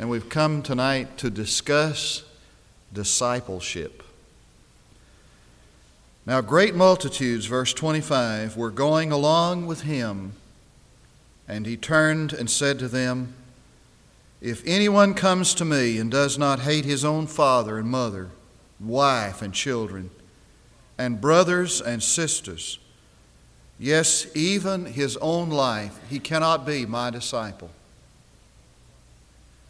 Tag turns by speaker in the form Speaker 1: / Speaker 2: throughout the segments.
Speaker 1: and we've come tonight to discuss discipleship. Now, great multitudes, verse 25, were going along with him, and he turned and said to them, If anyone comes to me and does not hate his own father and mother, wife and children, and brothers and sisters, yes, even his own life, he cannot be my disciple.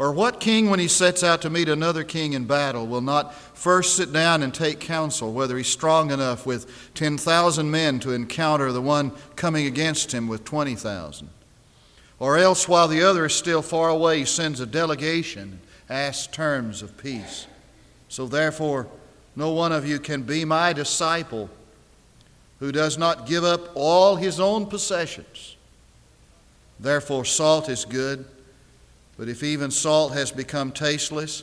Speaker 1: Or what king, when he sets out to meet another king in battle, will not first sit down and take counsel whether he's strong enough with 10,000 men to encounter the one coming against him with 20,000? Or else, while the other is still far away, he sends a delegation, and asks terms of peace. So therefore, no one of you can be my disciple who does not give up all his own possessions. Therefore, salt is good but if even salt has become tasteless,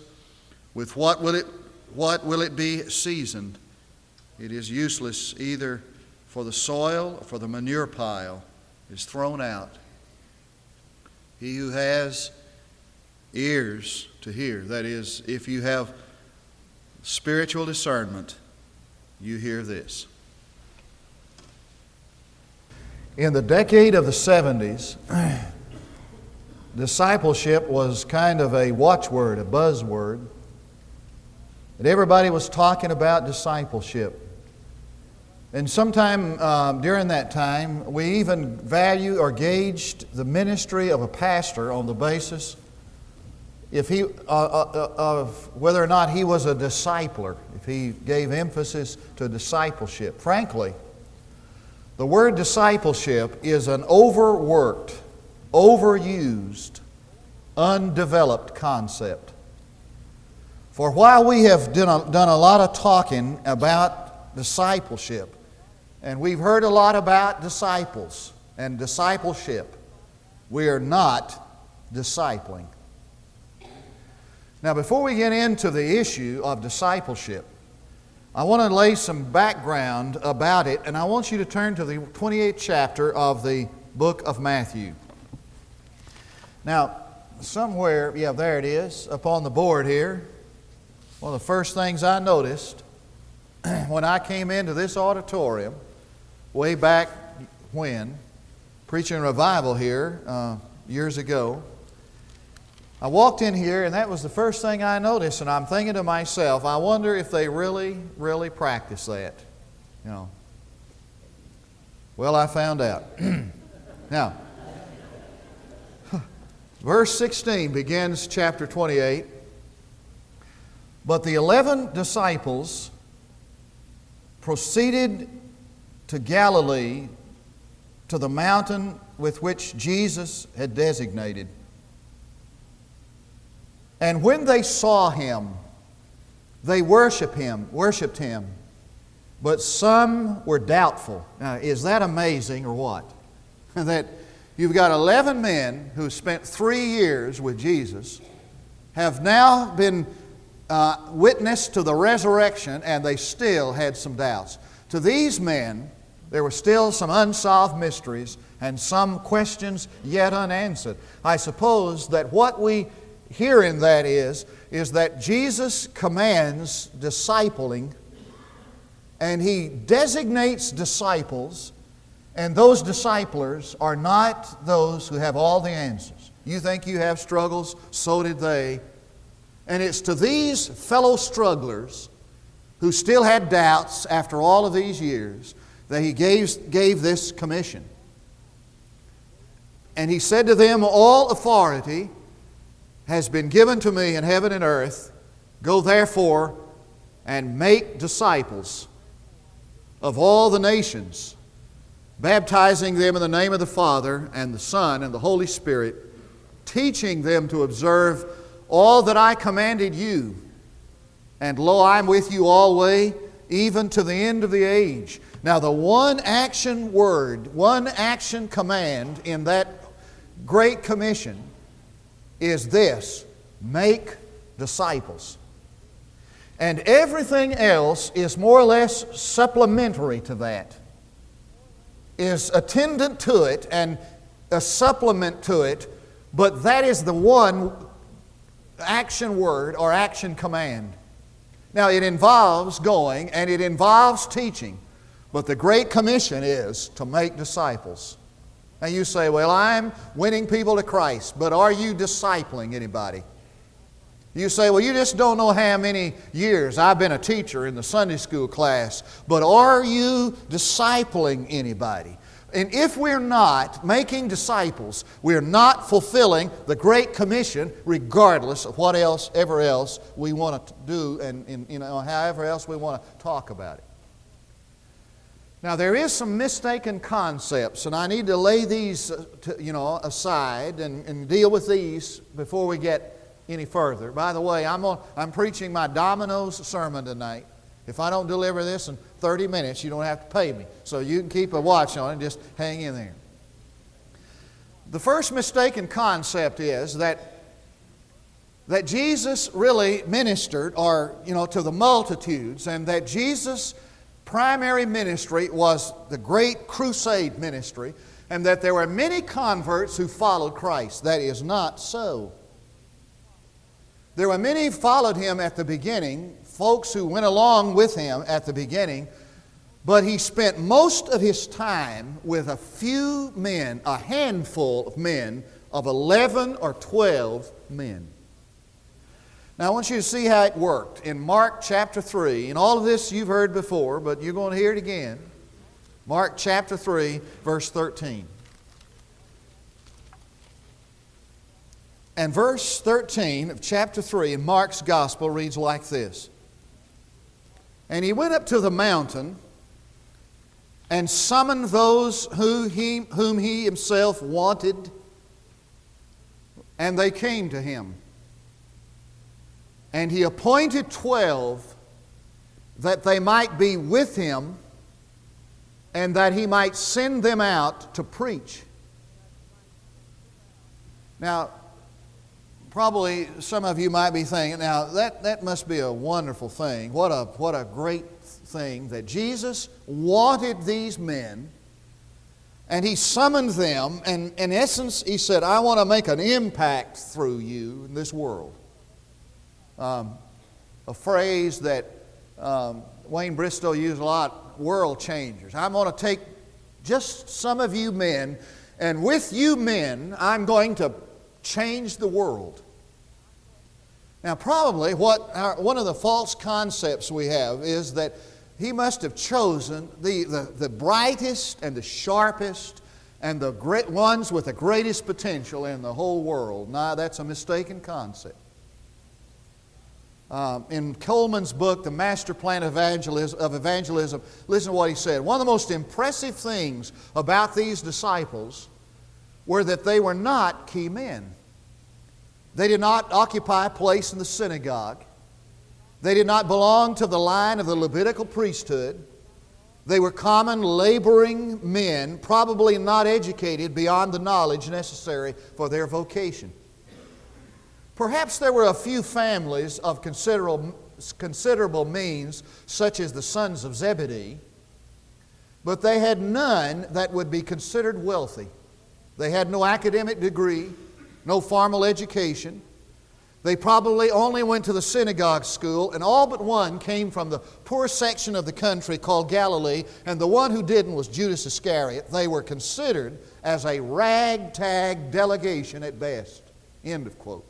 Speaker 1: with what will it, what will it be seasoned? It is useless either for the soil or for the manure pile is thrown out. He who has ears to hear, that is, if you have spiritual discernment, you hear this. In the decade of the 70s, discipleship was kind of a watchword, a buzzword. That everybody was talking about discipleship. And sometime um, during that time, we even valued or gauged the ministry of a pastor on the basis if he, uh, uh, uh, of whether or not he was a discipler, if he gave emphasis to discipleship. Frankly, the word discipleship is an overworked, overused, undeveloped concept. For while we have done a, done a lot of talking about discipleship, and we've heard a lot about disciples and discipleship, we are not discipling. Now, before we get into the issue of discipleship, I want to lay some background about it, and I want you to turn to the 28th chapter of the book of Matthew. Now, somewhere, yeah, there it is, up on the board here. One of the first things I noticed when I came into this auditorium way back when, preaching revival here uh, years ago, I walked in here and that was the first thing I noticed, and I'm thinking to myself, I wonder if they really, really practice that. You know. Well, I found out. now, Verse 16 begins chapter 28. But the eleven disciples proceeded to Galilee to the mountain with which Jesus had designated. And when they saw him, they worshiped him, worshiped him. But some were doubtful. Now, is that amazing or what? that You've got 11 men who spent three years with Jesus, have now been uh, witness to the resurrection, and they still had some doubts. To these men, there were still some unsolved mysteries and some questions yet unanswered. I suppose that what we hear in that is, is that Jesus commands discipling and he designates disciples and those disciplers are not those who have all the answers. You think you have struggles, so did they. And it's to these fellow strugglers who still had doubts after all of these years that he gave, gave this commission. And he said to them, All authority has been given to me in heaven and earth. Go therefore and make disciples of all the nations baptizing them in the name of the Father and the Son and the Holy Spirit, teaching them to observe all that I commanded you. And lo, I'm with you always, even to the end of the age. Now, the one action word, one action command in that Great Commission is this make disciples. And everything else is more or less supplementary to that, is attendant to it and a supplement to it, but that is the one action word or action command. Now, it involves going and it involves teaching, but the Great Commission is to make disciples. Now, you say, Well, I'm winning people to Christ, but are you discipling anybody? You say, Well, you just don't know how many years I've been a teacher in the Sunday school class, but are you discipling anybody? And if we're not making disciples, we're not fulfilling the Great Commission, regardless of what else, ever else we want to do, and, and you know, however else we want to talk about it. Now, there is some mistaken concepts, and I need to lay these, uh, you know, aside and, and deal with these before we get any further. By the way, I'm, on, I'm preaching my Domino's sermon tonight. If I don't deliver this in 30 minutes, you don't have to pay me. So you can keep a watch on it and just hang in there. The first mistaken concept is that that Jesus really ministered or you know to the multitudes and that Jesus primary ministry was the great crusade ministry and that there were many converts who followed Christ. That is not so. There were many followed him at the beginning, folks who went along with him at the beginning, but he spent most of his time with a few men, a handful of men, of 11 or 12 men. Now, I want you to see how it worked. In Mark chapter 3, and all of this you've heard before, but you're going to hear it again. Mark chapter 3, verse 13. And verse 13 of chapter 3 in Mark's gospel reads like this And he went up to the mountain and summoned those who he, whom he himself wanted, and they came to him. And he appointed twelve that they might be with him and that he might send them out to preach. Now, probably some of you might be thinking, now that, that must be a wonderful thing. What a, what a great thing that Jesus wanted these men and he summoned them, and in essence, he said, I want to make an impact through you in this world. Um, a phrase that um, Wayne Bristow used a lot world changers. I'm going to take just some of you men, and with you men, I'm going to change the world. Now, probably what our, one of the false concepts we have is that he must have chosen the, the, the brightest and the sharpest and the great ones with the greatest potential in the whole world. Now, that's a mistaken concept. Um, in Coleman's book, The Master Plan of Evangelism, of Evangelism, listen to what he said. One of the most impressive things about these disciples were that they were not key men. They did not occupy a place in the synagogue. They did not belong to the line of the Levitical priesthood. They were common laboring men, probably not educated beyond the knowledge necessary for their vocation. Perhaps there were a few families of considerable, considerable means, such as the sons of Zebedee, but they had none that would be considered wealthy. They had no academic degree no formal education. They probably only went to the synagogue school, and all but one came from the poor section of the country called Galilee, and the one who didn't was Judas Iscariot. They were considered as a ragtag delegation at best. End of quote.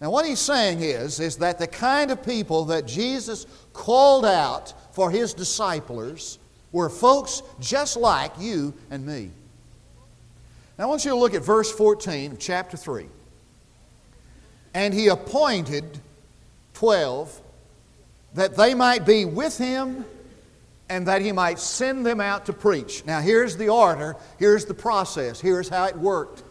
Speaker 1: Now, what he's saying is, is that the kind of people that Jesus called out for his disciples were folks just like you and me. Now I want you to look at verse 14 of chapter 3. And he appointed 12 that they might be with him and that he might send them out to preach. Now here's the order, here's the process, here's how it worked.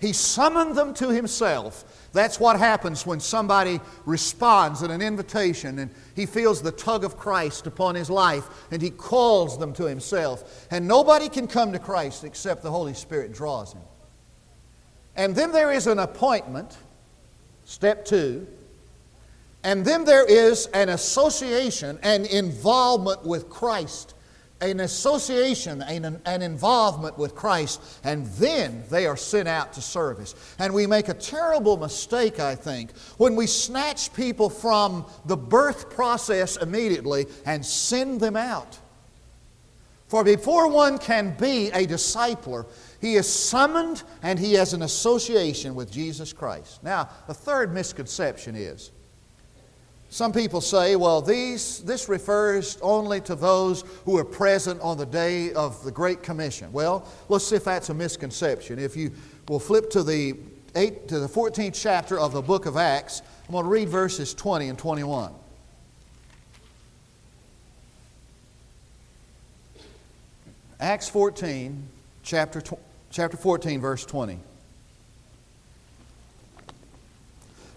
Speaker 2: He summoned them to himself. That's what happens when somebody responds at an invitation and he feels the tug of Christ upon his life and he calls them to himself. And nobody can come to Christ except the Holy Spirit draws him. And then there is an appointment, step two. And then there is an association, an involvement with Christ an association, an, an involvement with Christ, and then they are sent out to service. And we make a terrible mistake, I think, when we snatch people from the birth process immediately and send them out. For before one can be a discipler, he is summoned and he has an association with Jesus Christ. Now, the third misconception is some people say, well, these, this refers only to those who were present on the day of the Great Commission. Well, let's see if that's a misconception. If you will flip to the, eight, to the 14th chapter of the book of Acts, I'm going to read verses 20 and 21. Acts 14, chapter, chapter 14, verse 20.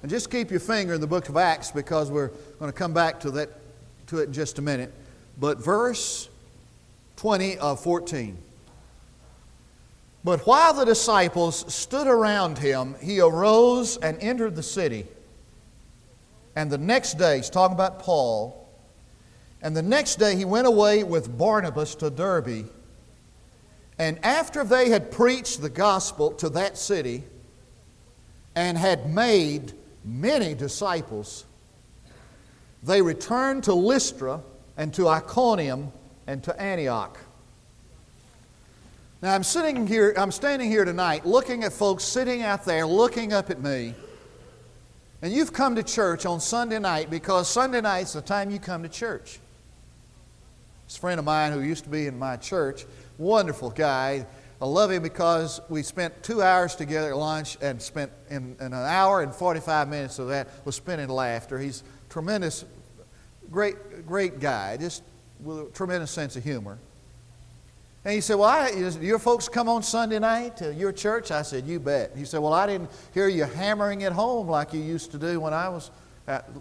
Speaker 2: And just keep your finger in the book of Acts because we're going to come back to, that, to it in just a minute. But verse 20 of 14. But while the disciples stood around him, he arose and entered the city. And the next day, he's talking about Paul, and the next day he went away with Barnabas to Derbe. And after they had preached the gospel to that city and had made many disciples, they returned to Lystra and to Iconium and to Antioch. Now I'm sitting here, I'm standing here tonight looking at folks sitting out there looking up at me. And you've come to church on Sunday night because Sunday night's the time you come to church. This friend of mine who used to be in my church, wonderful guy, I love him because we spent two hours together at lunch and spent in, in, an hour and 45 minutes of that was spent in laughter. He's tremendous, great, great guy, just with a tremendous sense of humor. And he said, Well, I, your folks come on Sunday night to your church? I said, You bet. He said, Well, I didn't hear you hammering it home like you used to do when I was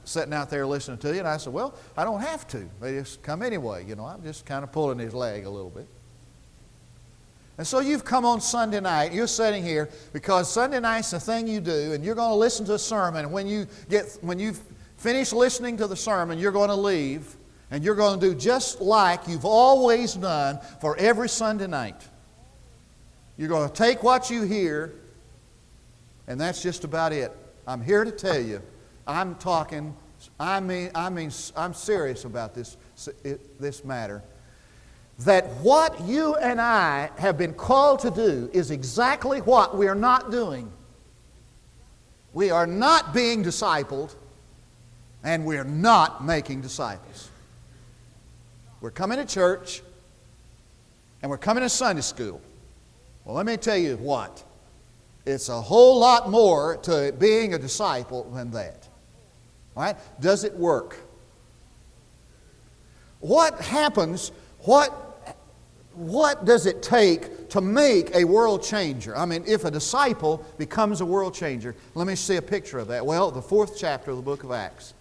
Speaker 2: sitting out there listening to you. And I said, Well, I don't have to. They just come anyway. You know, I'm just kind of pulling his leg a little bit. And so you've come on Sunday night, you're sitting here because Sunday night's the thing you do, and you're going to listen to a sermon. And when you get when you finish listening to the sermon, you're going to leave, and you're going to do just like you've always done for every Sunday night. You're going to take what you hear, and that's just about it. I'm here to tell you, I'm talking, I mean, I mean, I'm serious about this, this matter that what you and I have been called to do is exactly what we are not doing. We are not being discipled, and we are not making disciples. We're coming to church, and we're coming to Sunday school. Well, let me tell you what. It's a whole lot more to being a disciple than that. All right? Does it work? What happens? What what does it take to make a world changer? I mean, if a disciple becomes a world changer, let me see a picture of that. Well, the fourth chapter of the book of Acts.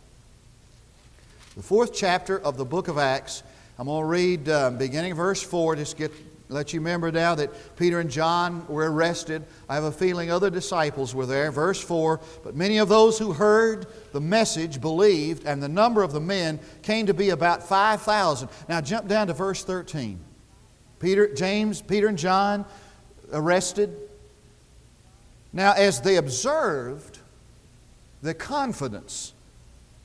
Speaker 2: The fourth chapter of the book of Acts, I'm going to read uh, beginning verse 4, just get, let you remember now that Peter and John were arrested. I have a feeling other disciples were there. Verse 4 But many of those who heard the message believed, and the number of the men came to be about 5,000. Now jump down to verse 13. Peter, James, Peter and John arrested. Now, as they observed the confidence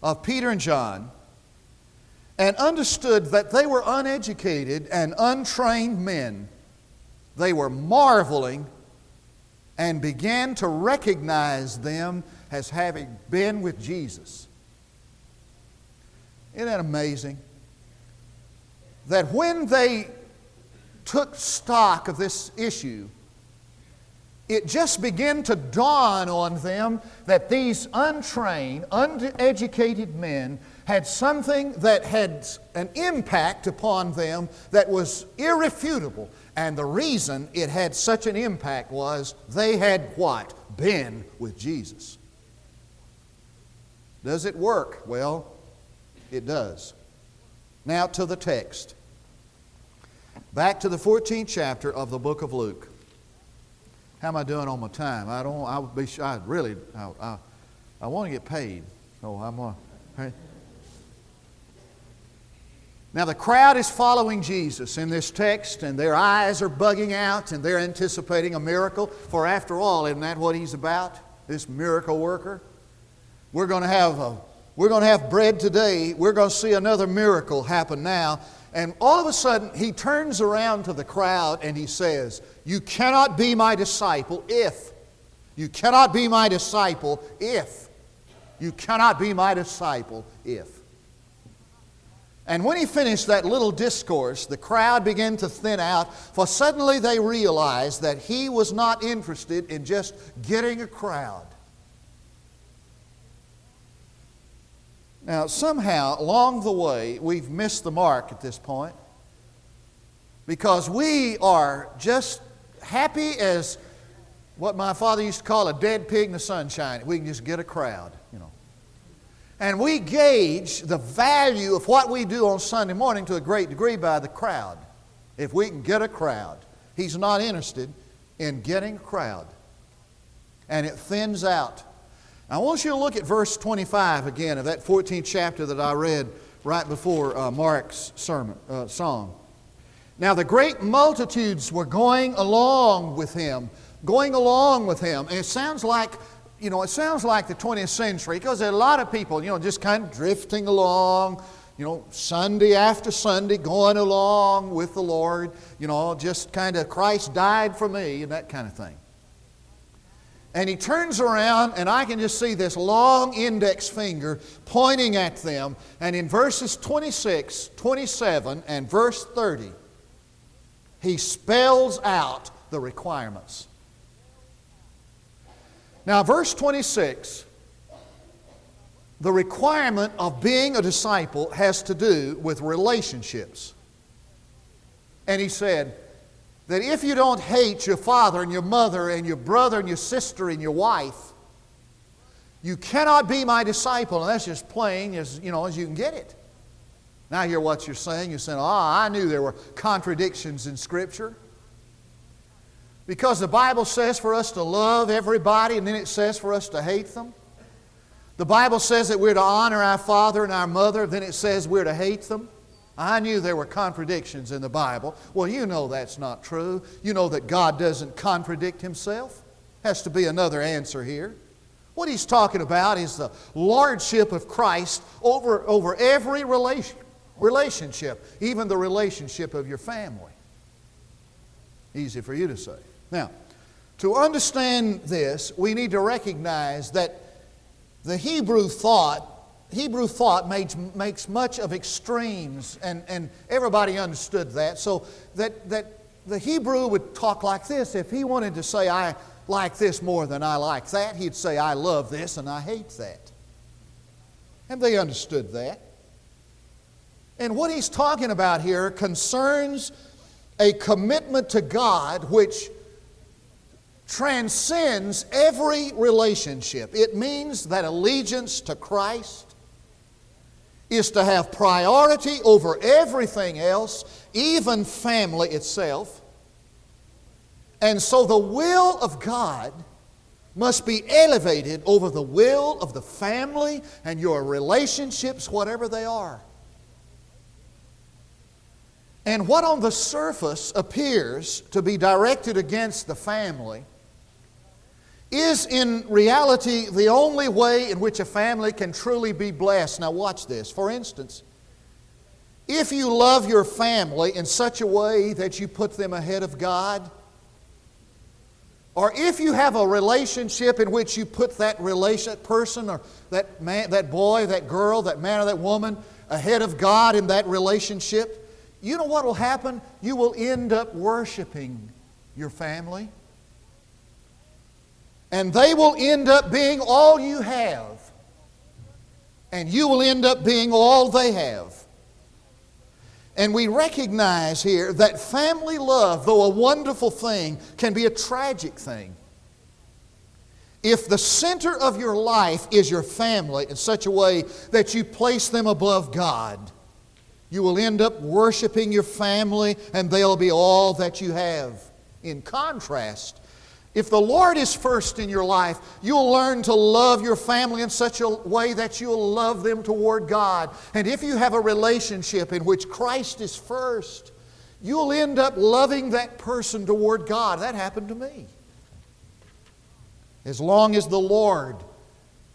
Speaker 2: of Peter and John and understood that they were uneducated and untrained men, they were marveling and began to recognize them as having been with Jesus. Isn't that amazing? That when they took stock of this issue, it just began to dawn on them that these untrained, uneducated men had something that had an impact upon them that was irrefutable And the reason it had such an impact was they had what? Been with Jesus. Does it work? Well, it does. Now to the text. Back to the 14th chapter of the book of Luke. How am I doing on my time? I don't. I would be. I really. I, I, I want to get paid. Oh, I'm to Now the crowd is following Jesus in this text, and their eyes are bugging out, and they're anticipating a miracle. For after all, isn't that what he's about? This miracle worker. We're going to have a, we're going to have bread today. We're going to see another miracle happen now. And all of a sudden, he turns around to the crowd and he says, You cannot be my disciple if. You cannot be my disciple if. You cannot be my disciple if. And when he finished that little discourse, the crowd began to thin out, for suddenly they realized that he was not interested in just getting a crowd. Now, somehow along the way, we've missed the mark at this point because we are just happy as what my father used to call a dead pig in the sunshine. We can just get a crowd, you know. And we gauge the value of what we do on Sunday morning to a great degree by the crowd. If we can get a crowd, he's not interested in getting a crowd. And it thins out. I want you to look at verse 25 again of that 14th chapter that I read right before uh, Mark's sermon uh, song. Now the great multitudes were going along with him, going along with him, and it sounds like you know, it sounds like the 20th century because there are a lot of people, you know, just kind of drifting along, you know, Sunday after Sunday, going along with the Lord, you know, just kind of Christ died for me and that kind of thing. And he turns around, and I can just see this long index finger pointing at them. And in verses 26, 27, and verse 30, he spells out the requirements. Now, verse 26, the requirement of being a disciple has to do with relationships. And he said, that if you don't hate your father and your mother and your brother and your sister and your wife, you cannot be my disciple. And that's just plain as you know as you can get it. Now I hear what you're saying. You're saying, oh, I knew there were contradictions in Scripture. Because the Bible says for us to love everybody, and then it says for us to hate them. The Bible says that we're to honor our father and our mother, then it says we're to hate them. I knew there were contradictions in the Bible. Well, you know that's not true. You know that God doesn't contradict himself. Has to be another answer here. What he's talking about is the lordship of Christ over, over every relation, relationship, even the relationship of your family. Easy for you to say. Now, to understand this, we need to recognize that the Hebrew thought Hebrew thought makes, makes much of extremes, and, and everybody understood that. So that, that the Hebrew would talk like this. If he wanted to say, I like this more than I like that, he'd say, I love this and I hate that. And they understood that. And what he's talking about here concerns a commitment to God which transcends every relationship. It means that allegiance to Christ is to have priority over everything else, even family itself. And so the will of God must be elevated over the will of the family and your relationships, whatever they are. And what on the surface appears to be directed against the family is in reality the only way in which a family can truly be blessed. Now, watch this. For instance, if you love your family in such a way that you put them ahead of God, or if you have a relationship in which you put that relation, person or that man, that boy, that girl, that man or that woman ahead of God in that relationship, you know what will happen? You will end up worshiping your family and they will end up being all you have, and you will end up being all they have. And we recognize here that family love, though a wonderful thing, can be a tragic thing. If the center of your life is your family in such a way that you place them above God, you will end up worshiping your family and they'll be all that you have. In contrast, if the Lord is first in your life, you'll learn to love your family in such a way that you'll love them toward God. And if you have a relationship in which Christ is first, you'll end up loving that person toward God. That happened to me. As long as the Lord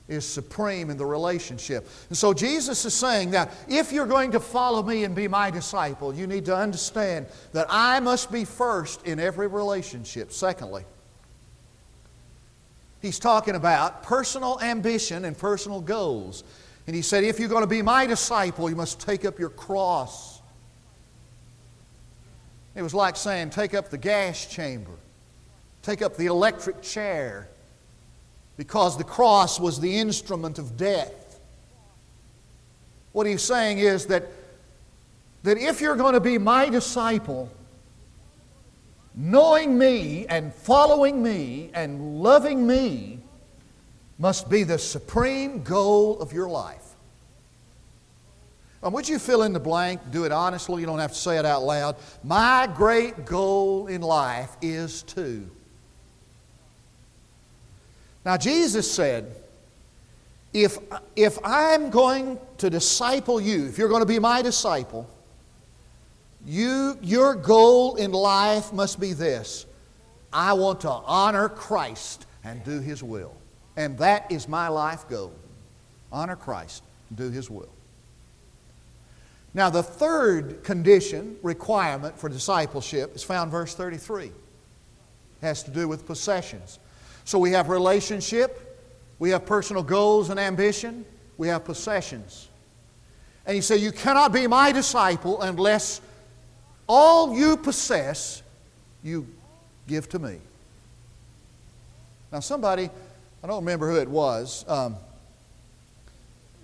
Speaker 2: is supreme in the relationship. And so Jesus is saying that if you're going to follow me and be my disciple, you need to understand that I must be first in every relationship. Secondly, he's talking about personal ambition and personal goals. And he said, if you're going to be my disciple, you must take up your cross. It was like saying, take up the gas chamber, take up the electric chair because the cross was the instrument of death. What he's saying is that, that if you're going to be my disciple, knowing me and following me and loving me must be the supreme goal of your life. And would you fill in the blank? Do it honestly. You don't have to say it out loud. My great goal in life is to. Now, Jesus said, if, if I'm going to disciple you, if you're going to be my disciple, you, your goal in life must be this I want to honor Christ and do His will. And that is my life goal honor Christ and do His will. Now, the third condition, requirement for discipleship is found verse 33. It has to do with possessions. So we have relationship, we have personal goals and ambition, we have possessions. And he said, You cannot be my disciple unless all you possess you give to me. Now, somebody, I don't remember who it was, um,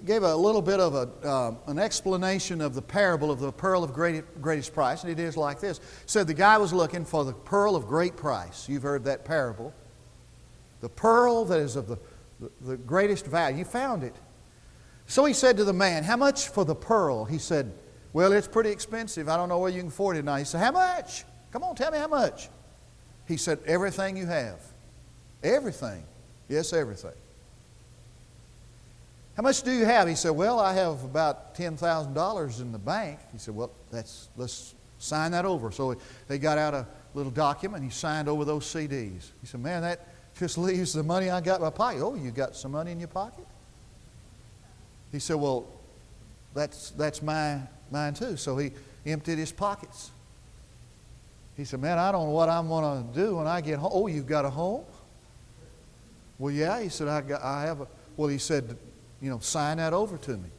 Speaker 2: gave a little bit of a, uh, an explanation of the parable of the pearl of great, greatest price, and it is like this. said the guy was looking for the pearl of great price. You've heard that parable the pearl that is of the, the, the greatest value. He found it. So he said to the man, How much for the pearl? He said, Well, it's pretty expensive. I don't know where you can afford it now. He said, How much? Come on, tell me how much. He said, Everything you have. Everything. Yes, everything. How much do you have? He said, Well, I have about $10,000 in the bank. He said, Well, that's, let's sign that over. So they got out a little document. He signed over those CDs. He said, Man, that, just leaves the money I got in my pocket. Oh, you got some money in your pocket? He said, Well, that's, that's my, mine too. So he emptied his pockets. He said, Man, I don't know what I'm going to do when I get home. Oh, you've got a home? Well, yeah. He said, I, got, I have a. Well, he said, You know, sign that over to me.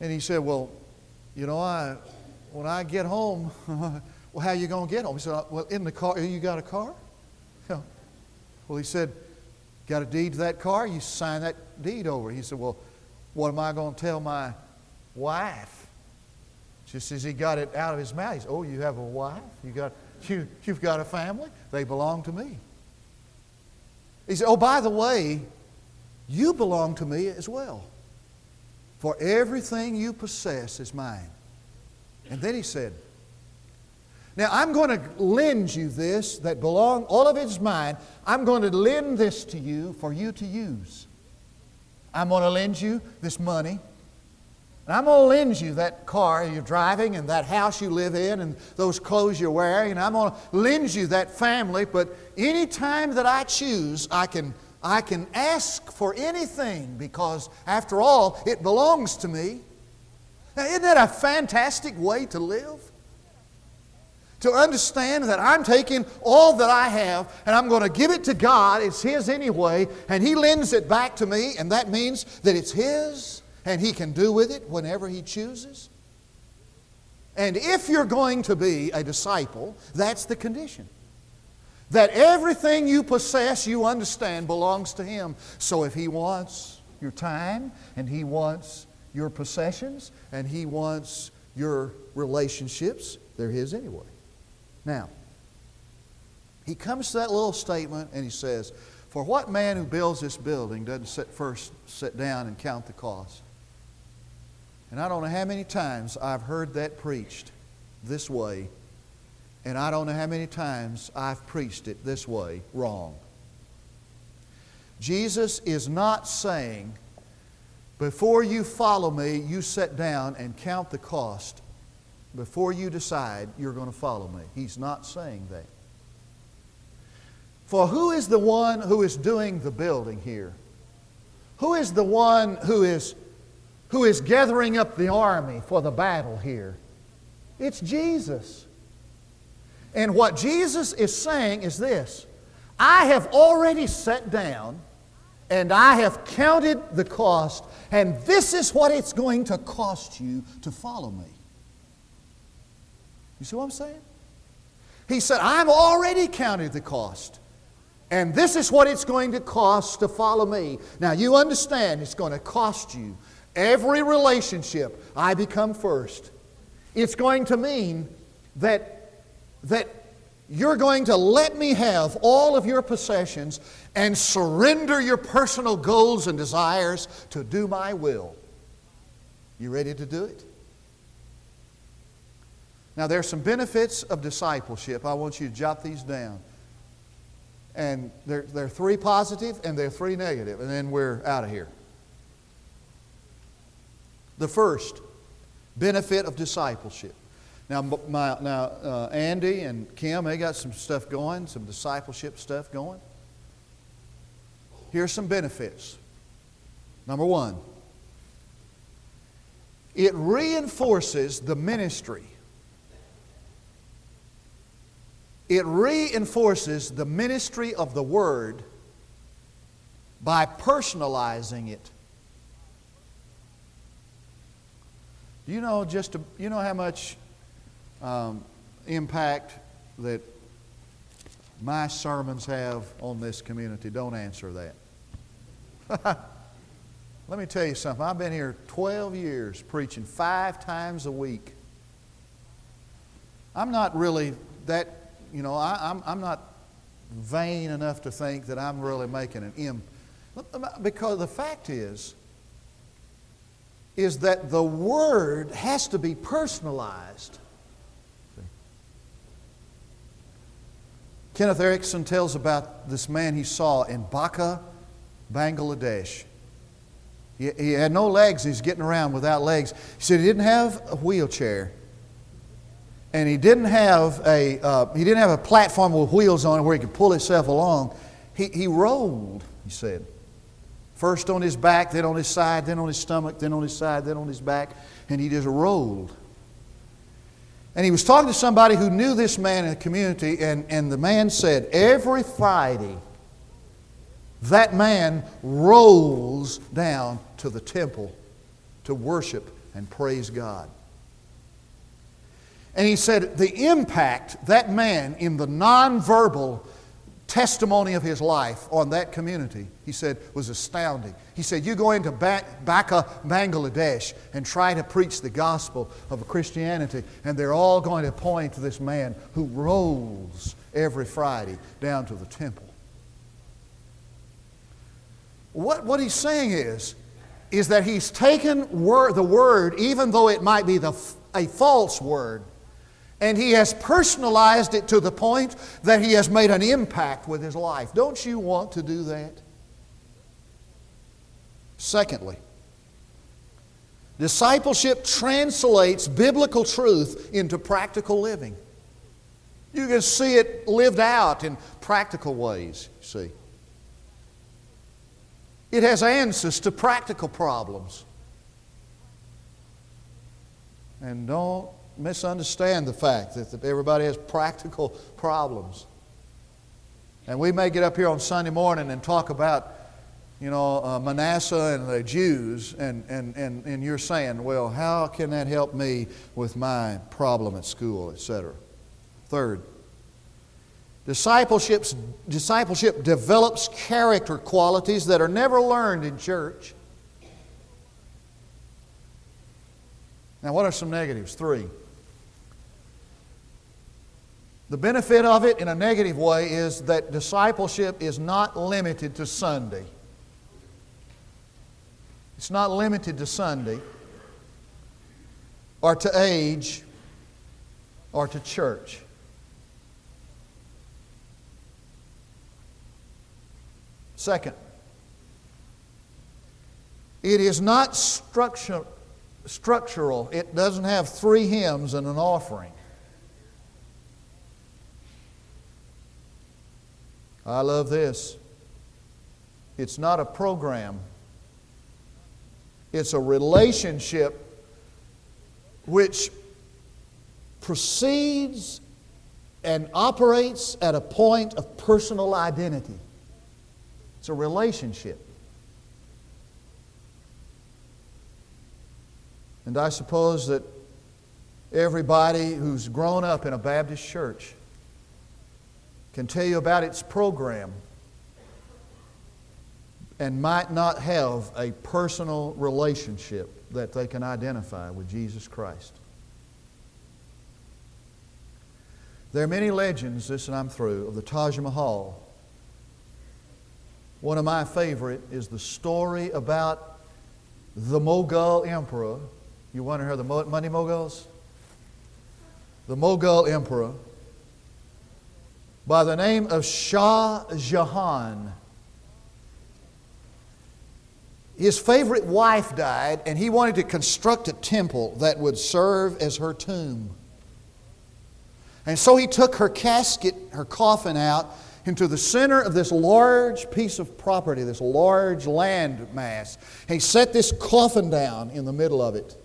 Speaker 2: And he said, Well, you know, I, when I get home, well, how you going to get home? He said, Well, in the car. You got a car? Well, he said, Got a deed to that car? You sign that deed over. He said, Well, what am I going to tell my wife? Just as he got it out of his mouth, he said, Oh, you have a wife? You got, you, you've got a family? They belong to me. He said, Oh, by the way, you belong to me as well. For everything you possess is mine. And then he said, now, I'm going to lend you this that belong, all of it's mine. I'm going to lend this to you for you to use. I'm going to lend you this money. And I'm going to lend you that car you're driving and that house you live in and those clothes you're wearing. And I'm going to lend you that family. But any time that I choose, I can, I can ask for anything because, after all, it belongs to me. Now, isn't that a fantastic way to live? to understand that I'm taking all that I have and I'm going to give it to God. It's His anyway, and He lends it back to me, and that means that it's His and He can do with it whenever He chooses. And if you're going to be a disciple, that's the condition. That everything you possess, you understand, belongs to Him. So if He wants your time, and He wants your possessions, and He wants your relationships, they're His anyway. Now, he comes to that little statement and he says, For what man who builds this building doesn't sit first sit down and count the cost? And I don't know how many times I've heard that preached this way, and I don't know how many times I've preached it this way wrong. Jesus is not saying, before you follow me, you sit down and count the cost before you decide you're going to follow me. He's not saying that. For who is the one who is doing the building here? Who is the one who is, who is gathering up the army for the battle here? It's Jesus. And what Jesus is saying is this I have already sat down and I have counted the cost, and this is what it's going to cost you to follow me. You see what I'm saying? He said, I've already counted the cost. And this is what it's going to cost to follow me. Now, you understand it's going to cost you every relationship I become first. It's going to mean that, that you're going to let me have all of your possessions and surrender your personal goals and desires to do my will. You ready to do it? Now, there are some benefits of discipleship. I want you to jot these down. And there, there are three positive and there are three negative, and then we're out of here. The first benefit of discipleship. Now, my, now uh, Andy and Kim, they got some stuff going, some discipleship stuff going. Here's some benefits. Number one, it reinforces the ministry it reinforces the ministry of the Word by personalizing it. You know just to, you know how much um, impact that my sermons have on this community? Don't answer that. Let me tell you something. I've been here 12 years preaching five times a week. I'm not really that you know, I, I'm, I'm not vain enough to think that I'm really making an impact. Because the fact is, is that the word has to be personalized. Kenneth Erickson tells about this man he saw in Dhaka, Bangladesh. He, he had no legs, he's getting around without legs. He said he didn't have a wheelchair and he didn't have a uh, he didn't have a platform with wheels on it where he could pull himself along. He, he rolled. He said, first on his back, then on his side, then on his stomach, then on his side, then on his back, and he just rolled. And he was talking to somebody who knew this man in the community, and, and the man said, every Friday, that man rolls down to the temple to worship and praise God. And he said the impact that man in the nonverbal testimony of his life on that community, he said, was astounding. He said, You go into Dhaka, Bangladesh, and try to preach the gospel of Christianity, and they're all going to point to this man who rolls every Friday down to the temple. What, what he's saying is, is that he's taken the word, even though it might be the, a false word, and he has personalized it to the point that he has made an impact with his life. Don't you want to do that? Secondly, discipleship translates biblical truth into practical living. You can see it lived out in practical ways, see. It has answers to practical problems. And don't misunderstand the fact that everybody has practical problems. And we may get up here on Sunday morning and talk about, you know, uh, Manasseh and the Jews, and, and, and, and you're saying, well, how can that help me with my problem at school, etc. Third, Discipleship's, discipleship develops character qualities that are never learned in church. Now, what are some negatives? Three. The benefit of it in a negative way is that discipleship is not limited to Sunday. It's not limited to Sunday or to age or to church. Second, it is not structure, structural. It doesn't have three hymns and an offering. I love this. It's not a program, it's a relationship which proceeds and operates at a point of personal identity. It's a relationship. And I suppose that everybody who's grown up in a Baptist church can tell you about its program and might not have a personal relationship that they can identify with Jesus Christ. There are many legends, this and I'm through, of the Taj Mahal. One of my favorite is the story about the Mughal emperor. You want to hear the money Mughals? The Mughal emperor by the name of Shah Jahan. His favorite wife died, and he wanted to construct a temple that would serve as her tomb. And so he took her casket, her coffin out into the center of this large piece of property, this large land mass. He set this coffin down in the middle of it.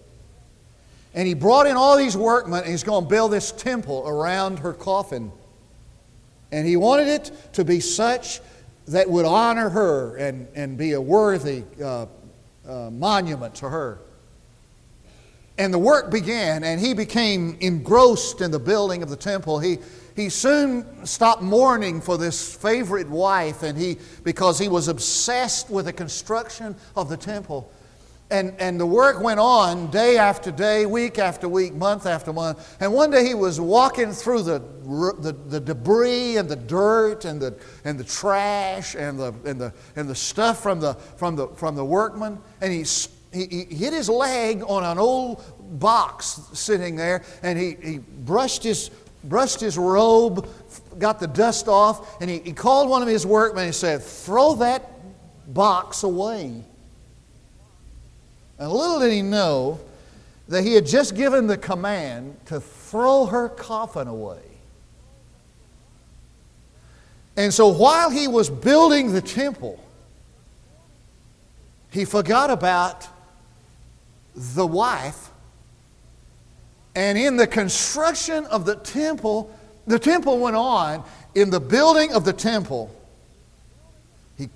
Speaker 2: And he brought in all these workmen, and he's going to build this temple around her coffin. And he wanted it to be such that would honor her and, and be a worthy uh, uh, monument to her. And the work began, and he became engrossed in the building of the temple. He, he soon stopped mourning for this favorite wife, and he, because he was obsessed with the construction of the temple. And, and the work went on day after day, week after week, month after month. And one day he was walking through the, the, the debris and the dirt and the, and the trash and the, and the, and the stuff from the, from, the, from the workmen, and he he, he hit his leg on an old box sitting there, and he, he brushed, his, brushed his robe, got the dust off, and he, he called one of his workmen and said, Throw that box away. And little did he know that he had just given the command to throw her coffin away. And so while he was building the temple, he forgot about the wife. And in the construction of the temple, the temple went on. In the building of the temple, he,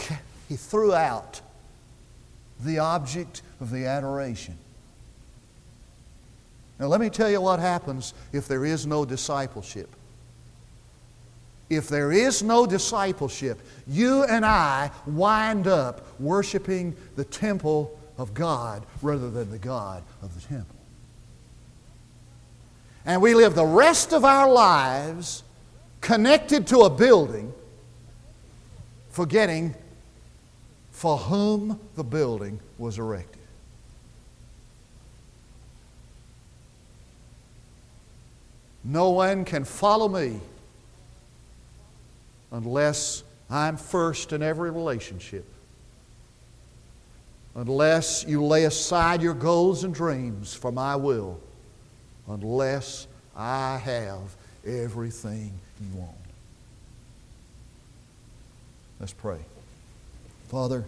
Speaker 2: he threw out the object of the adoration. Now, let me tell you what happens if there is no discipleship. If there is no discipleship, you and I wind up worshiping the temple of God rather than the God of the temple. And we live the rest of our lives connected to a building, forgetting for whom the building was erected. No one can follow me unless I'm first in every relationship unless you lay aside your goals and dreams for my will, unless I have everything you want. Let's pray. Father,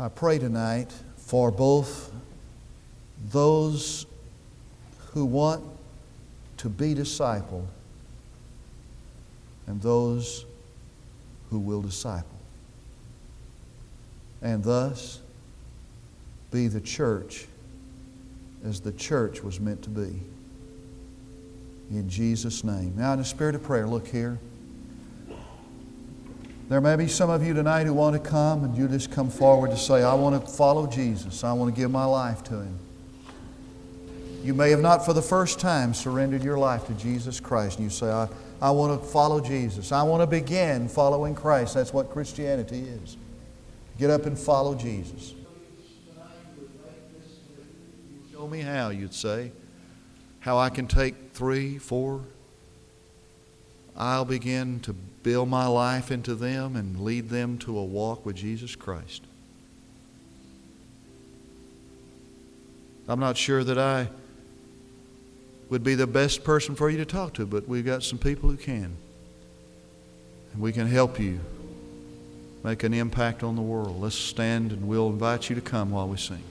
Speaker 2: I pray tonight for both those who want to be discipled and those who will disciple and thus be the church as the church was meant to be. In Jesus' name. Now, in the spirit of prayer, look here. There may be some of you tonight who want to come and you just come forward to say, I want to follow Jesus. I want to give my life to Him. You may have not for the first time surrendered your life to Jesus Christ. And you say, I, I want to follow Jesus. I want to begin following Christ. That's what Christianity is. Get up and follow Jesus.
Speaker 1: Show me how, you'd say. How I can take three, four. I'll begin to build my life into them and lead them to a walk with Jesus Christ. I'm not sure that I would be the best person for you to talk to, but we've got some people who can. And we can help you make an impact on the world. Let's stand and we'll invite you to come while we sing.